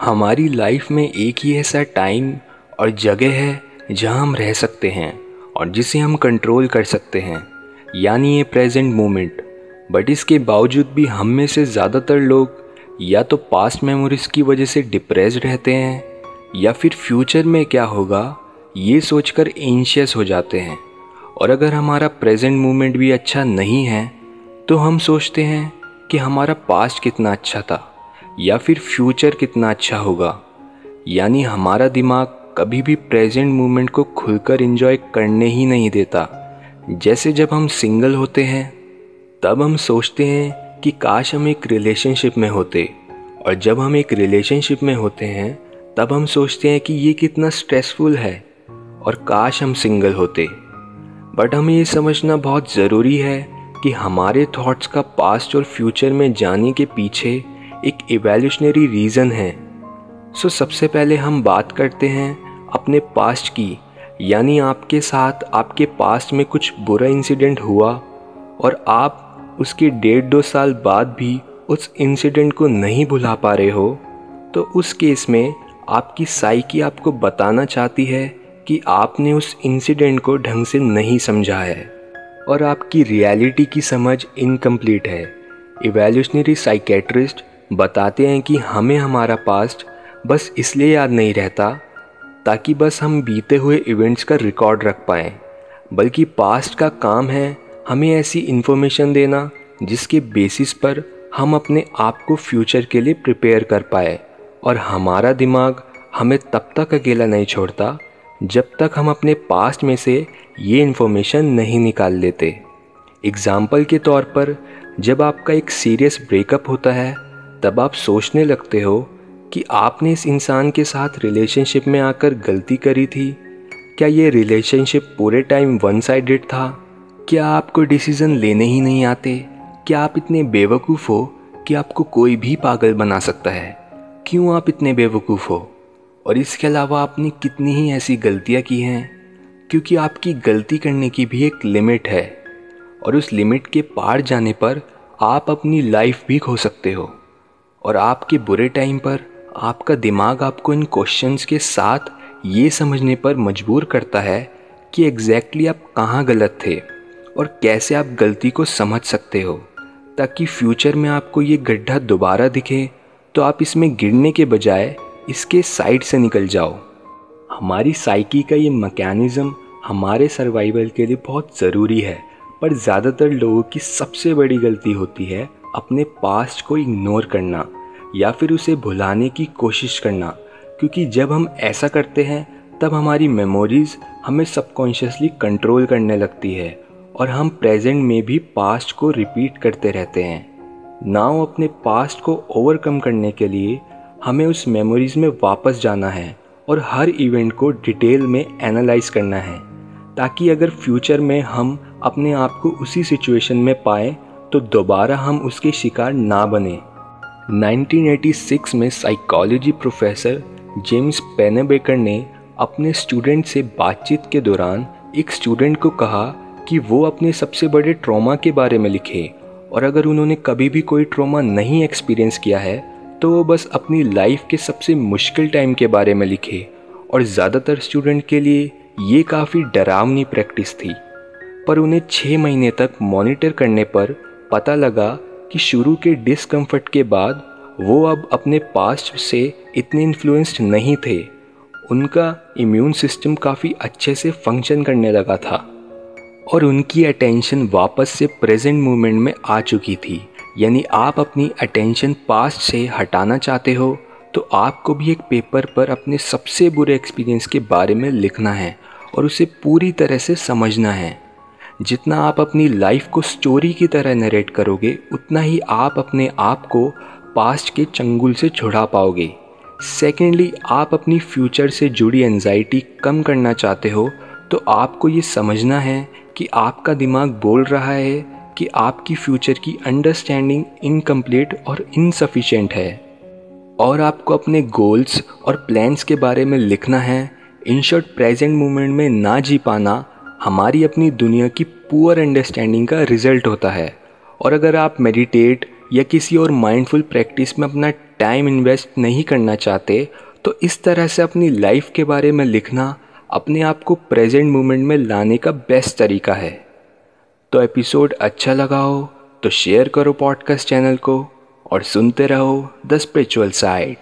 हमारी लाइफ में एक ही ऐसा टाइम और जगह है जहाँ हम रह सकते हैं और जिसे हम कंट्रोल कर सकते हैं। यानी ये प्रेजेंट मोमेंट बट इसके बावजूद भी हम में से ज़्यादातर लोग या तो पास्ट मेमोरीज की वजह से डिप्रेस रहते हैं, या फिर फ्यूचर में क्या होगा, ये सोचकर एंशियस हो जाते हैं। और अगर हमारा प्रेजेंट मोमेंट भी अच्छा नहीं है तो हम सोचते हैं कि हमारा पास्ट कितना अच्छा था। या फिर फ्यूचर कितना अच्छा होगा? यानी हमारा दिमाग कभी भी प्रेजेंट मोमेंट को खुलकर एंजॉय करने ही नहीं देता। जैसे जब हम सिंगल होते हैं, तब हम सोचते हैं कि काश हम एक रिलेशनशिप में होते। और जब हम एक रिलेशनशिप में होते हैं, तब हम सोचते हैं कि ये कितना स्ट्रेसफुल है और काश हम सिंगल होते। बट हमें ये समझना बहुत ज़रूरी है कि हमारे थॉट्स का पास्ट और फ्यूचर में जाने के पीछे एक इवेल्यूशनरी रीज़न है। सो सबसे पहले हम बात करते हैं अपने पास्ट की। यानी आपके साथ आपके पास्ट में कुछ बुरा इंसिडेंट हुआ और आप उसके डेढ़ दो साल बाद भी उस इंसिडेंट को नहीं भुला पा रहे हो तो उस केस में आपकी साइकी आपको बताना चाहती है कि आपने उस इंसिडेंट को ढंग से नहीं समझा है और आपकी रियलिटी की समझ इनकम्प्लीट है। इवेल्यूशनरी साइकेट्रिस्ट बताते हैं कि हमें हमारा पास्ट बस इसलिए याद नहीं रहता ताकि बस हम बीते हुए इवेंट्स का रिकॉर्ड रख पाएँ, बल्कि पास्ट का काम है हमें ऐसी इन्फॉर्मेशन देना जिसके बेसिस पर हम अपने आप को फ्यूचर के लिए प्रिपेयर कर पाए। और हमारा दिमाग हमें तब तक अकेला नहीं छोड़ता जब तक हम अपने पास्ट में से ये इन्फॉर्मेशन नहीं निकाल लेते। एग्ज़ाम्पल के तौर पर जब आपका एक सीरियस ब्रेकअप होता है तब आप सोचने लगते हो कि आपने इस इंसान के साथ रिलेशनशिप में आकर गलती करी थी? क्या ये रिलेशनशिप पूरे टाइम वन साइडेड था? क्या आपको डिसीज़न लेने ही नहीं आते? क्या आप इतने बेवकूफ़ हो कि आपको कोई भी पागल बना सकता है? क्यों आप इतने बेवकूफ़ हो? और इसके अलावा आपने कितनी ही ऐसी गलतियाँ की हैं? क्योंकि आपकी गलती करने की भी एक लिमिट है। और उस लिमिट के पार जाने पर आप अपनी लाइफ भी खो सकते हो। और आपके बुरे टाइम पर आपका दिमाग आपको इन क्वेश्चंस के साथ ये समझने पर मजबूर करता है कि एग्जैक्टली आप कहाँ गलत थे और कैसे आप गलती को समझ सकते हो। ताकि फ्यूचर में आपको ये गड्ढा दोबारा दिखे तो आप इसमें गिरने के बजाय इसके साइड से निकल जाओ। हमारी साइकी का ये मैकेनिज़्म हमारे सर्वाइवल के लिए बहुत ज़रूरी है, पर ज़्यादातर लोगों की सबसे बड़ी गलती होती है अपने पास्ट को इग्नोर करना या फिर उसे भुलाने की कोशिश करना। क्योंकि जब हम ऐसा करते हैं, तब हमारी मेमोरीज हमें सबकॉन्शियसली कंट्रोल करने लगती है और हम प्रेजेंट में भी पास्ट को रिपीट करते रहते हैं। नाउ अपने पास्ट को ओवरकम करने के लिए हमें उस मेमोरीज में वापस जाना है और हर इवेंट को डिटेल में एनालाइज करना है, ताकि अगर फ्यूचर में हम अपने आप को उसी सिचुएशन में पाएँ तो दोबारा हम उसके शिकार ना बने। 1986 में साइकोलॉजी प्रोफेसर जेम्स पेनेबेकर ने अपने स्टूडेंट से बातचीत के दौरान एक स्टूडेंट को कहा कि वो अपने सबसे बड़े ट्रॉमा के बारे में लिखे और अगर उन्होंने कभी भी कोई ट्रॉमा नहीं एक्सपीरियंस किया है तो वो बस अपनी लाइफ के सबसे मुश्किल टाइम के बारे में लिखे और ज़्यादातर स्टूडेंट के लिए ये काफ़ी डरावनी प्रैक्टिस थी। पर उन्हें छः महीने तक मॉनिटर करने पर पता लगा कि शुरू के डिसकम्फर्ट के बाद वो अब अपने पास्ट से इतने इन्फ्लुएंस्ड नहीं थे। उनका इम्यून सिस्टम काफ़ी अच्छे से फ़ंक्शन करने लगा था और उनकी अटेंशन वापस से प्रेजेंट मोमेंट में आ चुकी थी। यानी आप अपनी अटेंशन पास्ट से हटाना चाहते हो तो आपको भी एक पेपर पर अपने सबसे बुरे एक्सपीरियंस के बारे में लिखना है और उसे पूरी तरह से समझना है। जितना आप अपनी लाइफ को स्टोरी की तरह नरेट करोगे, उतना ही आप अपने आप को पास्ट के चंगुल से छुड़ा पाओगे। सेकेंडली आप अपनी फ्यूचर से जुड़ी एनजाइटी कम करना चाहते हो तो आपको ये समझना है कि आपका दिमाग बोल रहा है कि आपकी फ्यूचर की अंडरस्टैंडिंग इनकम्प्लीट और इनसफिशेंट है। और आपको अपने गोल्स और प्लान्स के बारे में लिखना है। इन शॉर्ट प्रेजेंट मोमेंट में ना जी पाना हमारी अपनी दुनिया की पुअर अंडरस्टैंडिंग का रिज़ल्ट होता है। और अगर आप मेडिटेट या किसी और माइंडफुल प्रैक्टिस में अपना टाइम इन्वेस्ट नहीं करना चाहते तो इस तरह से अपनी लाइफ के बारे में लिखना अपने आप को प्रेजेंट मोमेंट में लाने का बेस्ट तरीका है। तो एपिसोड अच्छा लगा हो तो शेयर करो पॉडकास्ट चैनल को और सुनते रहो द स्पिरिचुअल साइड